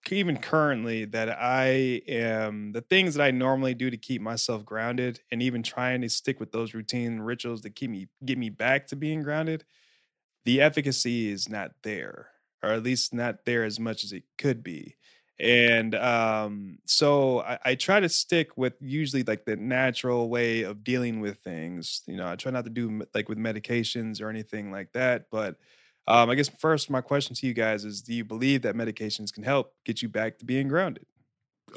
even currently, that I am the things that I normally do to keep myself grounded, and even trying to stick with those routine rituals that keep me get me back to being grounded. The efficacy is not there, or at least not there as much as it could be. And um so I, I try to stick with usually like the natural way of dealing with things you know i try not to do like with medications or anything like that but um i guess first my question to you guys is do you believe that medications can help get you back to being grounded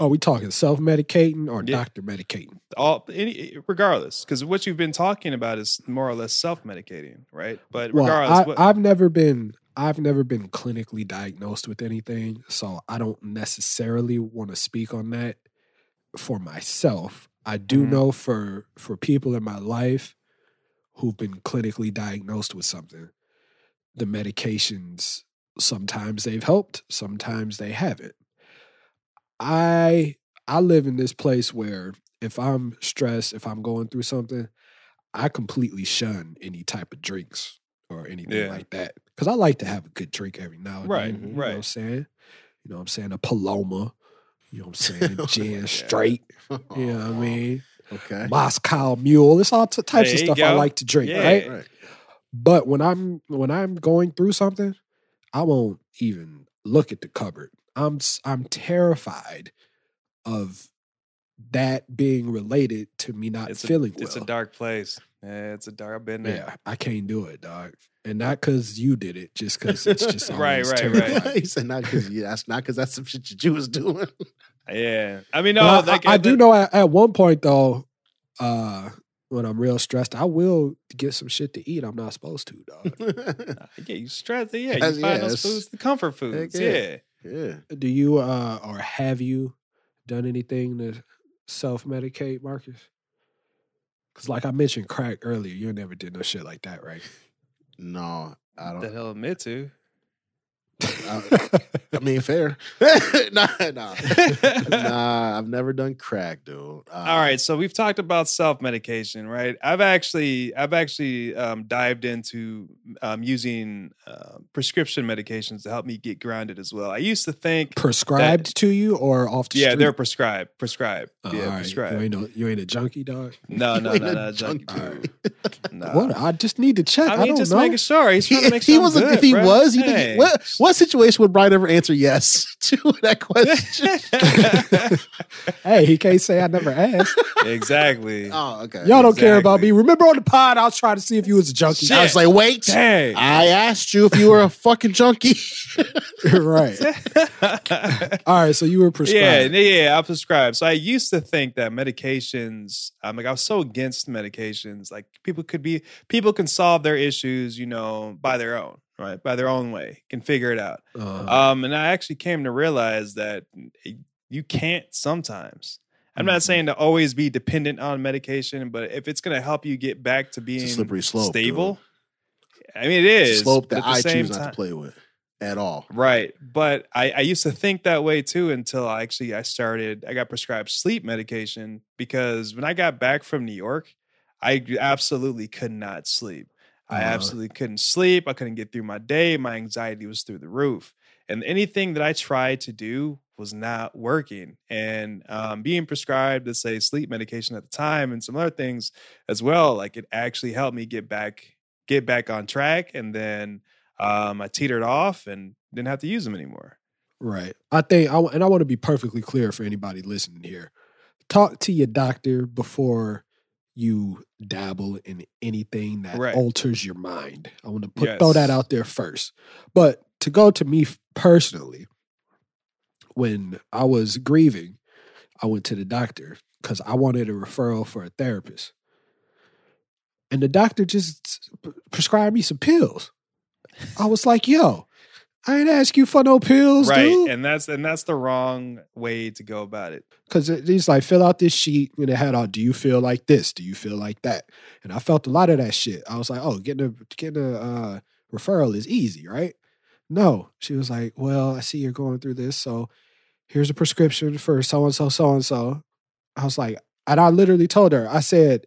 Are we talking self medicating or Yeah. doctor medicating? all any regardless because what you've been talking about is more or less self-medicating right but Well, regardless I, what, I've never been I've never been clinically diagnosed with anything, so I don't necessarily want to speak on that for myself. I do Mhm. know for for people in my life who've been clinically diagnosed with something, the medications sometimes they've helped, sometimes they haven't. I I live in this place where if I'm stressed, if I'm going through something, I completely shun any type of drinks or anything Yeah. like that. Because I like to have a good drink every now and Right, then. You know what I'm saying? You know what I'm saying? A Paloma. You know what I'm saying? Oh, Gin Yeah. straight. You know what I oh, mean? Okay. Moscow mule. It's all t- types There of stuff I like to drink, Yeah. right? Right. But when I'm when I'm going through something, I won't even look at the cupboard. I'm s- I'm terrified of that being related to me not it's a, feeling well. it's a dark place yeah, it's a dark i've been there yeah, I can't do it, dog. And not because you did it, just because it's just Right, always right, right. he said not because yeah, that's not because that's some shit you was doing. yeah i mean no But I- like, I, I do the- know at, at one point though, uh, when I'm real stressed, I will get some shit to eat. I'm not supposed to, dog. Yeah, you stress. Yeah, you Yes, find those foods, the comfort foods. yeah. Yeah. Yeah. Do you uh or have you done anything to self medicate, Markus? Because like I mentioned crack earlier, you never did no shit like that, right? No, I don't. The hell admit to. I mean, fair. nah, nah, nah. I've never done crack, dude. Uh, All right, so we've talked about self medication, right? I've actually, I've actually um, dived into um, using uh, prescription medications to help me get grounded as well. I used to think, Prescribed to you or off the yeah, street? they're prescribed, prescribed, Oh, yeah, all right. prescribed. You ain't no, you ain't a junkie, dog. no, no, You no, ain't no, junkie. junkie. All right. No. What? I just need to check. I, I mean, don't just know. making sure. He's trying to make if he was, good, if he bro. was, you think Hey. what? What situation would Bryan ever answer yes to that question? Hey, he can't say I never asked. exactly. oh, okay. Y'all don't care about me. Remember on the pod, I was trying to see if you was a junkie. I was like, wait. Dang. I asked you if you were a fucking junkie. right. All right. So you were prescribed. yeah, yeah, I prescribed. So I used to think that medications, I'm like I was so against medications. Like people could be, people can solve their issues, you know, by their own, right, by their own way, can figure it out. Uh, Um, and I actually came to realize that you can't sometimes. I'm not Mhm. saying to always be dependent on medication, but if it's going to help you get back to being slippery slope, stable, I mean, it is slope that I choose not time- to play with at all. Right. But I, I used to think that way too until I actually I started I got prescribed sleep medication because when I got back from New York, I absolutely could not sleep. I Uh-huh. absolutely couldn't sleep. I couldn't get through my day. My anxiety was through the roof. And anything that I tried to do was not working. And um, being prescribed, let's say, sleep medication at the time and some other things as well, like it actually helped me get back get back on track. And then um, I teetered off and didn't have to use them anymore. Right. I think, I, and I want to be perfectly clear for anybody listening here. talk to your doctor before you dabble in anything that Right. alters your mind. I want to put throw that out there first. But to go to me personally, when I was grieving, I went to the doctor because I wanted a referral for a therapist. And the doctor just prescribed me some pills. I was like, yo, I ain't ask you for no pills, right dude. and that's and that's the wrong way to go about it Because he's like, fill out this sheet and it had all, do you feel like this? Do you feel like that? And I felt a lot of that shit. I was like, oh, getting a getting a uh, referral is easy, right? No. She was like, well, I see you're going through this. So here's a prescription for so and so, so and so. I was like, and I literally told her, I said,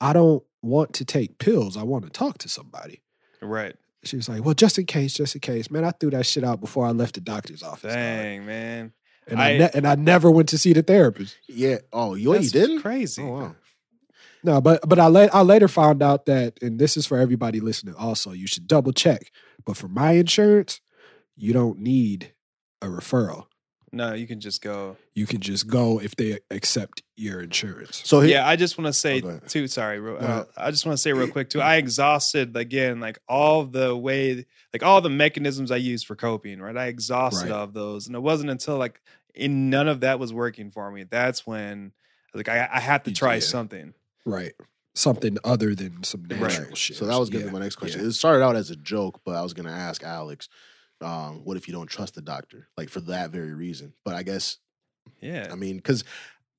I don't want to take pills. I want to talk to somebody. right She was like, well, just in case, just in case. Man, I threw that shit out before I left the doctor's office. dog. dang man And I, I- ne- and I never went to see the therapist. Yeah. Oh, you, you didn't? crazy Oh, wow. No, but but I la- I later found out that, and this is for everybody listening. Also, you should double check. But for my insurance, you don't need a referral. No you can just go You can just go if they accept your insurance. So here, yeah i just want to say go ahead. too sorry real- uh, i just want to say real quick too i exhausted again like all the way like all the mechanisms i used for coping right i exhausted Right. all of those and it wasn't until like in none of that was working for me that's when like i, I have to try did. something Right. Something other than some natural Right. shit. So that was gonna Yeah, be my next question. yeah. It started out as a joke, but I was gonna ask Alex, um, what if you don't trust the doctor? Like for that very reason. But I guess yeah I mean, because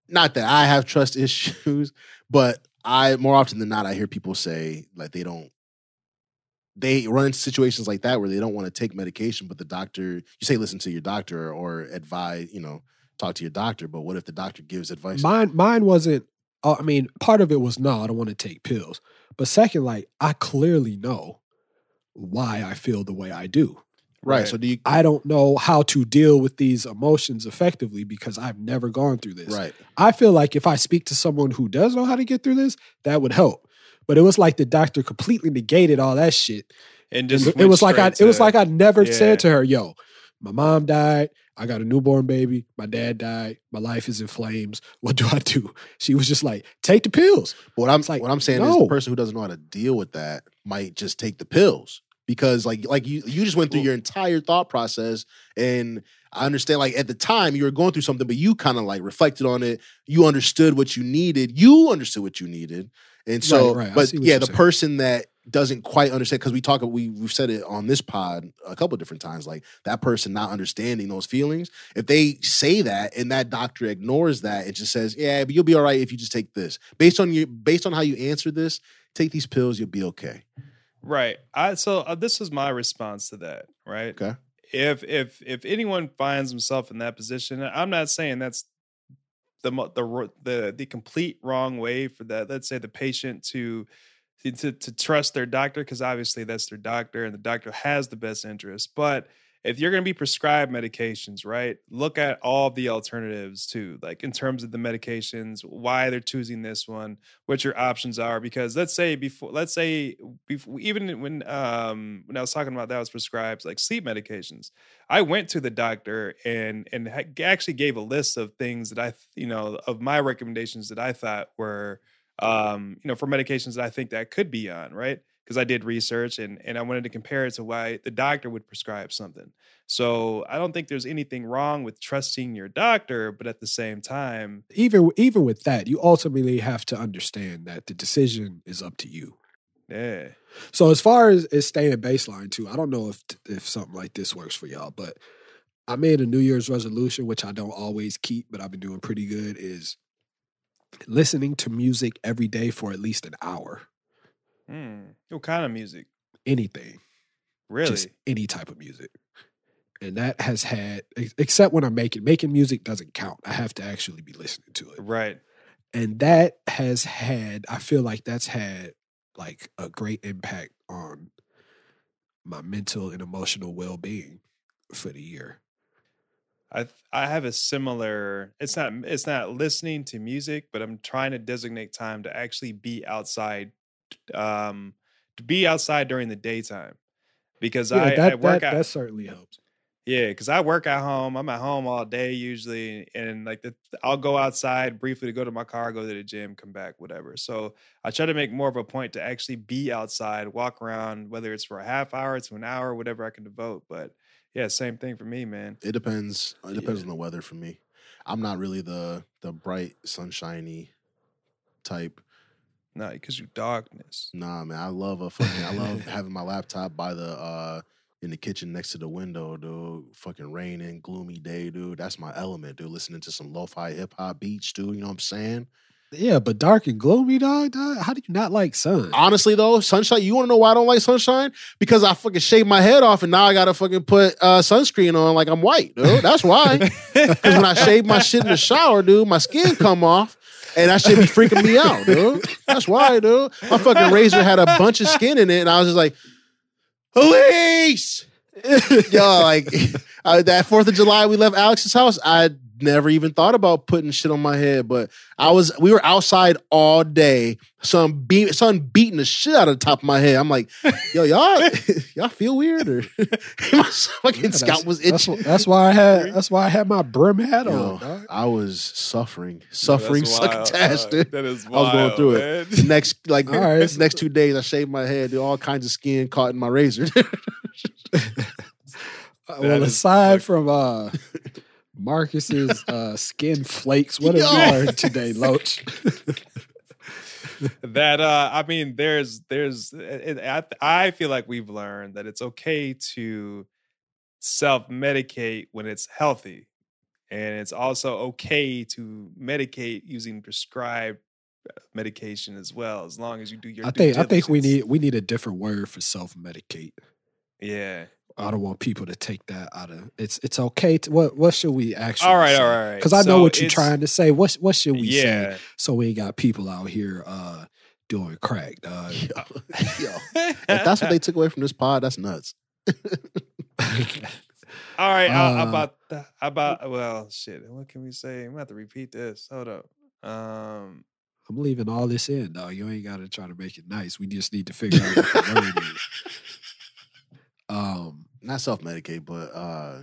not that I have trust issues, but I more often than not I hear people say like they don't they run into situations like that where they don't want to take medication, but the doctor you say listen to your doctor or advise, you know, talk to your doctor. But what if the doctor gives advice? Mine mine wasn't uh, I mean, part of it was no, I don't want to take pills. But second, like I clearly know why I feel the way I do. Right. Right. So do you I don't know how to deal with these emotions effectively because I've never gone through this. right. I feel like if I speak to someone who does know how to get through this, that would help. But it was like the doctor completely negated all that shit. and And just it was like I straight it was like I never Yeah. said to her, "Yo, my mom died. I got a newborn baby. My dad died. My life is in flames. What do I do?" She was just like, "Take the pills." But what I'm It's like, what I'm saying is the person who doesn't know how to deal with that might just take the pills because like like you you just went through your entire thought process and I understand like at the time you were going through something but you kind of like reflected on it. You understood what you needed. You understood what you needed. And so Right, right. But yeah the saying. person that doesn't quite understand because we talk we we've said it on this pod a couple of different times like that person not understanding those feelings if they say that and that doctor ignores that it just says yeah but you'll be all right if you just take this. Based on your based on how you answer this take these pills you'll be okay Right. I so uh, this is my response to that, right? Okay. If if if anyone finds himself in that position, I'm not saying that's the the the the complete wrong way for that. Let's say the patient to to to, to trust their doctor because obviously that's their doctor and the doctor has the best interest. But if you're going to be prescribed medications, right? Look at all the alternatives too, like in terms of the medications, why they're choosing this one, what your options are. Because let's say before, let's say before, even when um when I was talking about that, was prescribed like sleep medications. I went to the doctor and and actually gave a list of things that I you know of my recommendations that I thought were um you know for medications that I think that could be on right because I did research and and I wanted to compare it to why the doctor would prescribe something. So I don't think there's anything wrong with trusting your doctor, but at the same time, Even even with that, you ultimately have to understand that the decision is up to you. yeah, So as far as, as staying baseline too, I don't know if if something like this works for y'all, but I made a New Year's resolution, which I don't always keep, but I've been doing pretty good, is listening to music every day for at least an hour. Hmm. what kind of music? Anything. Really? Just any type of music. And that has had except when I'm making making music doesn't count. I have to actually be listening to it. right. and that has had i feel like that's had like a great impact on my mental and emotional well-being for the year I I have a similar. It's not it's not listening to music, but I'm trying to designate time to actually be outside, um, to be outside during the daytime, because I, that, I work that, out. that certainly helps Yeah, because I work at home. I'm at home all day usually, and like the, I'll go outside briefly to go to my car, go to the gym, come back, whatever. So I try to make more of a point to actually be outside, walk around, whether it's for a half hour to an hour, whatever I can devote. But yeah, same thing for me, man. It depends. It depends Yeah. on the weather for me. I'm not really the the bright, sunshiny type. No, because you darkness. Nah, man. I love a fucking. I love having my laptop by the uh in the kitchen next to the window, dude. Fucking raining, gloomy day, dude. That's my element, dude. Listening to some lo-fi hip hop beats, dude. You know what I'm saying? Yeah, but dark and gloomy, dog. dog how do you not like sun? Honestly, though, sunshine. You want to know why I don't like sunshine? Because I fucking shaved my head off, and now I gotta fucking put uh, sunscreen on like I'm white, dude. That's why. Because when I shave my shit in the shower, dude, my skin come off. And that shit be freaking me out, dude. That's why, dude. My fucking razor had a bunch of skin in it, and I was just like, police. Yo, like that Fourth of July, we left Alex's house. I never even thought about putting shit on my head, but I was. We were outside all day. Some beat, sun beating the shit out of the top of my head. I'm like, yo, y'all, y'all feel weird, or my fucking Yeah, scalp that's- was That's, itching. wh- that's why I had. That's why I had my brim hat Yo, on. Dog. I was suffering, suffering, That's wild, succotash, dog. dude. That is I was going through it. The next, like, All right, so- next two days, I shaved my head. Dude, all kinds of skin caught in my razor. Uh, well, is aside from uh, Markus's uh, skin flakes, what have Yo. you learned today, Loach? that uh i mean there's there's it, it- I, I feel like we've learned that it's okay to self-medicate when it's healthy and it's also okay to medicate using prescribed uh, medication as well as long as you do your I due think I think we need we need a different word for self medicate. yeah I don't want people to take that out of it's. It's okay. To, what what should we actually? all right all right Because I know what you're trying to say. What what should we say? yeah So we ain't got people out here uh, doing crack, dog. yo, yo. If that's what they took away from this pod, that's nuts. all right uh, Uh, about the, about well shit what can we say i'm gonna have to repeat this hold up um I'm leaving all this in, dog. You ain't got to try to make it nice. We just need to figure out what the word is. Um, Not self medicate, but uh,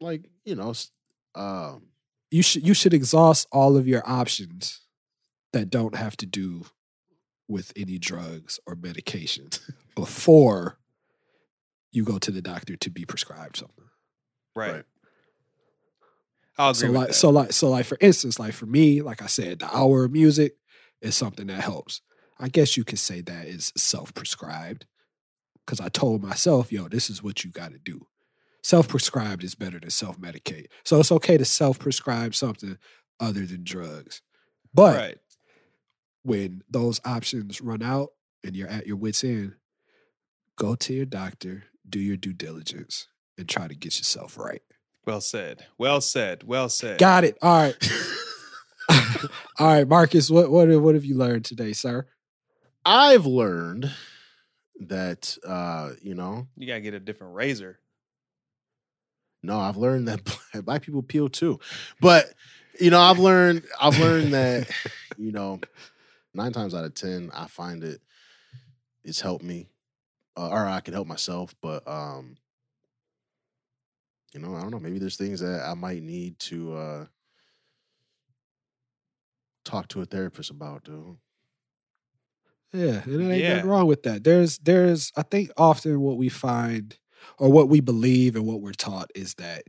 like you know, s- um, you should you should exhaust all of your options that don't have to do with any drugs or medications before you go to the doctor to be prescribed something. right, Right. i'll agree So with like that. so like so like for instance, like for me, like I said, the hour of music is something that helps. I guess you could say that is self-prescribed. Cause I told myself, yo, this is what you gotta do. Self-prescribed is better than self-medicate. So it's okay to self-prescribe something other than drugs. But right when those options run out and you're at your wits end, go to your doctor, do your due diligence, and try to get yourself right. Well said. Well said. Well said. Got it. All right. All right, Markus, what what what have you learned today, sir? I've learned that uh, you know, you gotta get a different razor. no, I've learned that black- black people peel too. But you know, I've learned I've learned that you know, nine times out of ten, I find it it's helped me, uh, or I can help myself. But um, you know, I don't know. Maybe there's things that I might need to uh talk to a therapist about, dude. Yeah, and there ain't Yeah. nothing wrong with that. There's there's I think often what we find or what we believe and what we're taught is that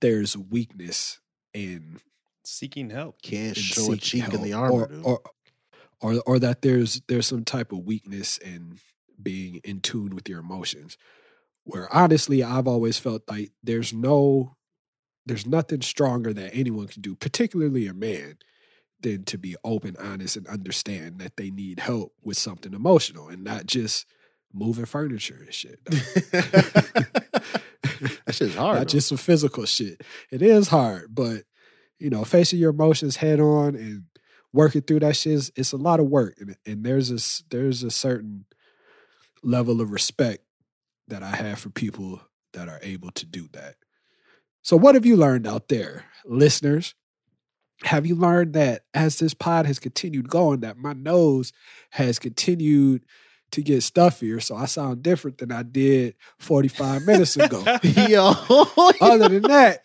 there's weakness in Seeking help. Can't in show a seeking cheek in help, the armor, or, or or or that there's there's some type of weakness in being in tune with your emotions. Where honestly, I've always felt like there's no there's nothing stronger that anyone can do, particularly a man, than to be open, honest, and understand that they need help with something emotional and not just moving furniture and shit. that shit's hard. Not though. just some physical shit. It is hard, but you know, facing your emotions head on and working through that shit is it's a lot of work. And, and there's a there's a certain level of respect that I have for people that are able to do that. So what have you learned out there, listeners? Have you learned that as this pod has continued going, that my nose has continued to get stuffier, so I sound different than I did 45 minutes ago. Yo, Other than that,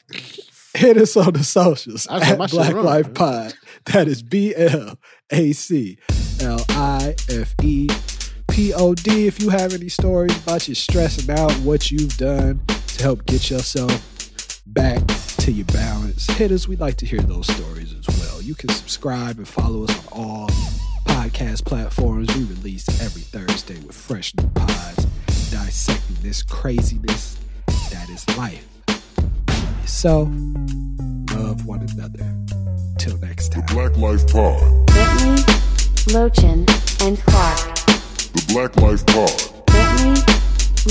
hit us on the socials I got at my Black wrong, Life man. Pod. That is B L A C L I F E P O D. If you have any stories about you stressing out, what you've done to help get yourself back to your balance, hit us. We'd like to hear those stories as well. You can subscribe and follow us on all podcast platforms. We release every Thursday with fresh new pods dissecting this craziness that is life. Love yourself, love one another. Till next time. The BlacLife Pod. Whitney, Lochin, and Clark. The BlacLife Pod. Whitney,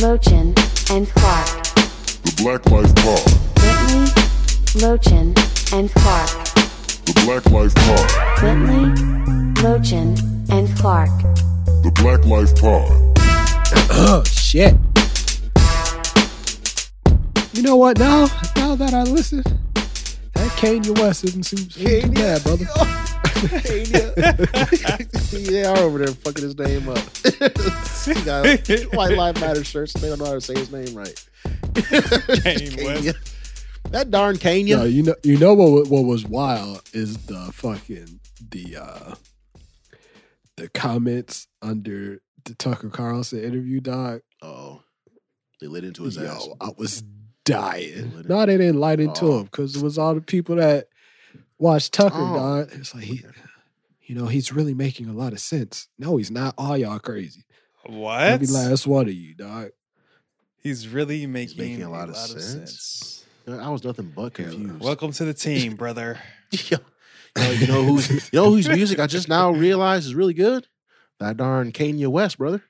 Lochin, and Clark. The BlacLife Pod. Whitney, Lochin, and Clark. The BlacLife Pod. Whitney, Lochin, and Clark. The BlacLife Pod. Oh shit. You know what? Now, now that I listen, that Kanye West isn't too, isn't too bad, brother. they are over there fucking his name up. he got White Life Matter shirts. They don't know how to say his name right. Kanye West. That darn Kanye. Yo, you know, you know what? What was wild is the fucking the uh the comments under the Tucker Carlson interview, dog. Oh, they lit into his ass. I was dying. Lit it. No, they didn't light into Oh. him because it was all the people that watched Tucker, Oh. dog. It's like he, you know, he's really making a lot of sense. No, he's not. All y'all crazy. What? Every last one of you, dog. He's really making, making a lot, of sense. sense. I was nothing but confused. Welcome to the team, brother. Yo, yo, you know who's you know whose music I just now realized is really good? That darn Kanye West, brother.